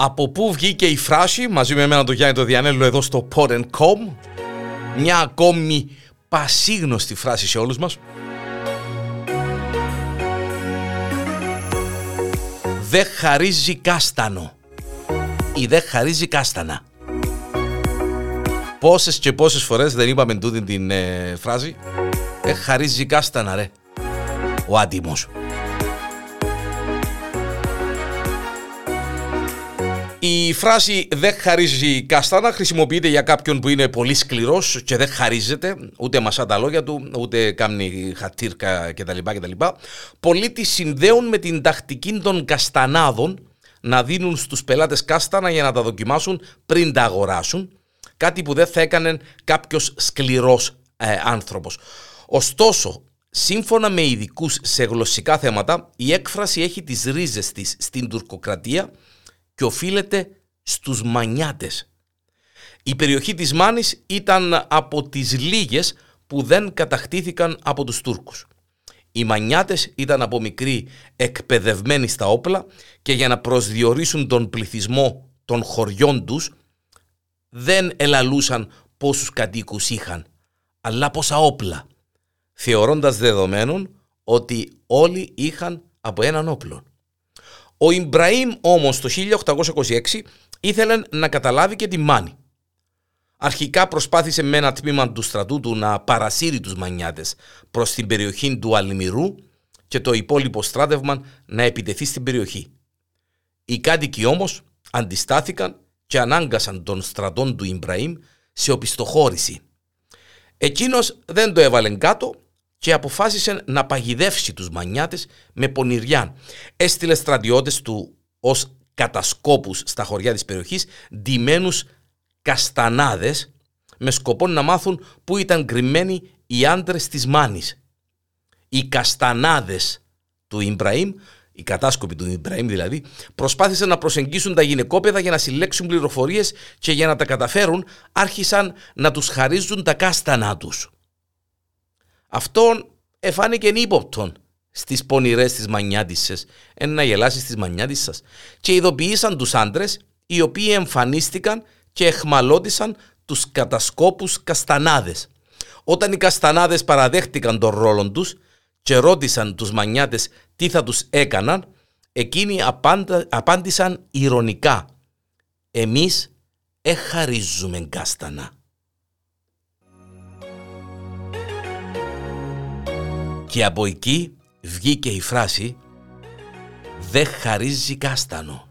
Από πού βγήκε η φράση μαζί με εμένα το Γιάννη το Διανέλο εδώ στο Pod.com μια ακόμη πασίγνωστη φράση σε όλους μας. Δεν χαρίζει κάστανο ή δεν χαρίζει κάστανα Πόσες και πόσες φορές δεν είπαμε τούτη την ε, φράση. Δεν χαρίζει κάστανα ρε Ο άτιμος Η φράση δεν χαρίζει καστάνα χρησιμοποιείται για κάποιον που είναι πολύ σκληρός και δεν χαρίζεται, ούτε μασά τα λόγια του, ούτε κάνει χατήρκα κτλ. κτλ. Πολλοί τη συνδέουν με την τακτική των καστανάδων να δίνουν στους πελάτες κάστανα για να τα δοκιμάσουν πριν τα αγοράσουν, κάτι που δεν θα έκανε κάποιος σκληρός ε, άνθρωπος. Ωστόσο, σύμφωνα με ειδικούς σε γλωσσικά θέματα, η έκφραση έχει τις ρίζες της στην τουρκοκρατία και οφείλεται στους Μανιάτες. Η περιοχή της Μάνης ήταν από τις λίγες που δεν κατακτήθηκαν από τους Τούρκους. Οι Μανιάτες ήταν από μικροί εκπαιδευμένοι στα όπλα και για να προσδιορίσουν τον πληθυσμό των χωριών τους δεν ελαλούσαν πόσους κατοίκους είχαν, αλλά πόσα όπλα, θεωρώντας δεδομένων ότι όλοι είχαν από έναν όπλο. Ο Ιμπραήμ όμως το 1826 ήθελε να καταλάβει και τη Μάνη. Αρχικά προσπάθησε με ένα τμήμα του στρατού του να παρασύρει τους Μανιάτες προς την περιοχή του Αλμυρού και το υπόλοιπο στράτευμα να επιτεθεί στην περιοχή. Οι κάτοικοι όμως αντιστάθηκαν και ανάγκασαν τον στρατών του Ιμπραήμ σε οπισθοχώρηση. Εκείνος δεν το έβαλε κάτω και αποφάσισε να παγιδεύσει τους μανιάτες με πονηριά. Έστειλε στρατιώτες του ως κατασκόπους στα χωριά της περιοχής, ντυμένους καστανάδες, με σκοπό να μάθουν πού ήταν κρυμμένοι οι άντρες της Μάνης. Οι καστανάδες του Ιμπραήμ, οι κατάσκοποι του Ιμπραήμ δηλαδή, προσπάθησαν να προσεγγίσουν τα γυναικόπαιδα για να συλλέξουν πληροφορίες και για να τα καταφέρουν άρχισαν να τους χαρίζουν τα κάστανά τους. Αυτό εφάνηκε ύποπτον στις πονηρές τη μανιάτισε, εν να γελάσεις στις μανιάτισε και ειδοποιήσαν τους άντρες οι οποίοι εμφανίστηκαν και εχμαλώτησαν τους κατασκόπους καστανάδες. Όταν οι καστανάδες παραδέχτηκαν τον ρόλο τους και ρώτησαν τους μανιάτες τι θα τους έκαναν, εκείνοι απάντησαν ηρωνικά. Εμείς εχαρίζουμε κάστανα. Και από εκεί βγήκε η φράση «Δεν χαρίζει κάστανο».